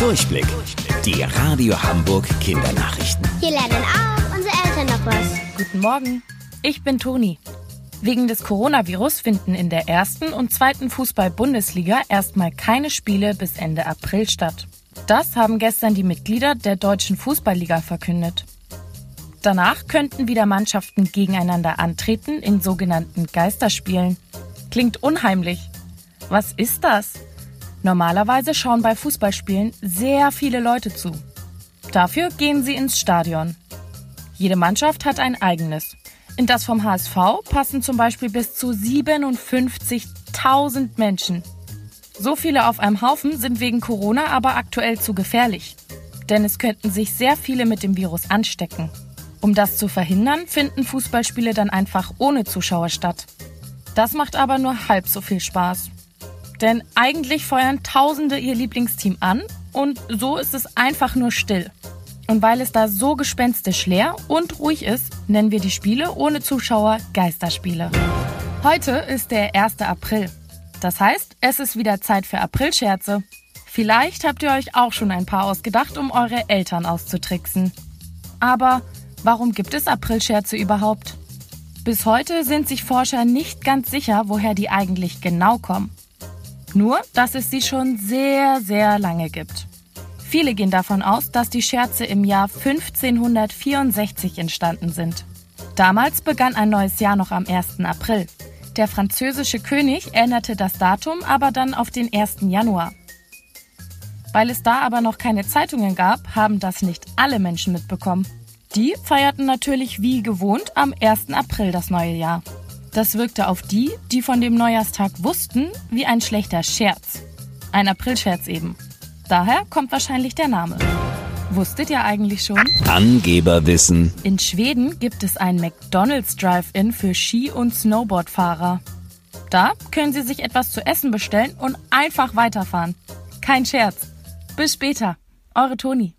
Durchblick. Die Radio Hamburg Kindernachrichten. Hier lernen auch unsere Eltern noch was. Guten Morgen, ich bin Toni. Wegen des Coronavirus finden in der ersten und zweiten Fußball-Bundesliga erstmal keine Spiele bis Ende April statt. Das haben gestern die Mitglieder der Deutschen Fußballliga verkündet. Danach könnten wieder Mannschaften gegeneinander antreten in sogenannten Geisterspielen. Klingt unheimlich. Was ist das? Normalerweise schauen bei Fußballspielen sehr viele Leute zu. Dafür gehen sie ins Stadion. Jede Mannschaft hat ein eigenes. In das vom HSV passen zum Beispiel bis zu 57.000 Menschen. So viele auf einem Haufen sind wegen Corona aber aktuell zu gefährlich. Denn es könnten sich sehr viele mit dem Virus anstecken. Um das zu verhindern, finden Fußballspiele dann einfach ohne Zuschauer statt. Das macht aber nur halb so viel Spaß. Denn eigentlich feuern Tausende ihr Lieblingsteam an und so ist es einfach nur still. Und weil es da so gespenstisch leer und ruhig ist, nennen wir die Spiele ohne Zuschauer Geisterspiele. Heute ist der 1. April. Das heißt, es ist wieder Zeit für Aprilscherze. Vielleicht habt ihr euch auch schon ein paar ausgedacht, um eure Eltern auszutricksen. Aber warum gibt es Aprilscherze überhaupt? Bis heute sind sich Forscher nicht ganz sicher, woher die eigentlich genau kommen. Nur, dass es sie schon sehr, sehr lange gibt. Viele gehen davon aus, dass die Scherze im Jahr 1564 entstanden sind. Damals begann ein neues Jahr noch am 1. April. Der französische König änderte das Datum aber dann auf den 1. Januar. Weil es da aber noch keine Zeitungen gab, haben das nicht alle Menschen mitbekommen. Die feierten natürlich wie gewohnt am 1. April das neue Jahr. Das wirkte auf die, die von dem Neujahrstag wussten, wie ein schlechter Scherz. Ein Aprilscherz eben. Daher kommt wahrscheinlich der Name. Wusstet ihr eigentlich schon? Angeberwissen. In Schweden gibt es ein McDonald's Drive-In für Ski- und Snowboardfahrer. Da können Sie sich etwas zu essen bestellen und einfach weiterfahren. Kein Scherz. Bis später. Eure Toni.